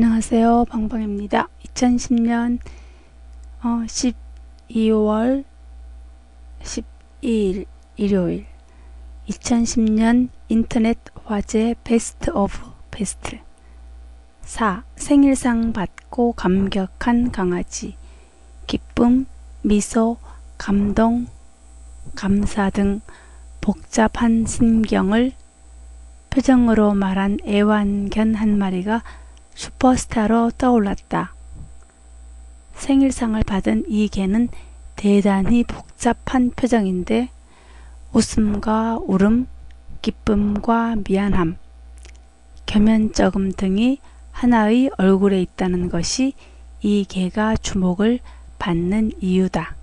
안녕하세요. 방방입니다. 2010년 어, 12월 12일 일요일 2010년 인터넷 화제 best of best 4. 생일상 받고 감격한 강아지 기쁨, 미소, 감동, 감사 등 복잡한 심경을 표정으로 말한 애완견 한 마리가 슈퍼스타로 떠올랐다. 생일상을 받은 이 개는 대단히 복잡한 표정인데 웃음과 울음, 기쁨과 미안함, 겸연쩍음 등이 하나의 얼굴에 있다는 것이 이 개가 주목을 받는 이유다.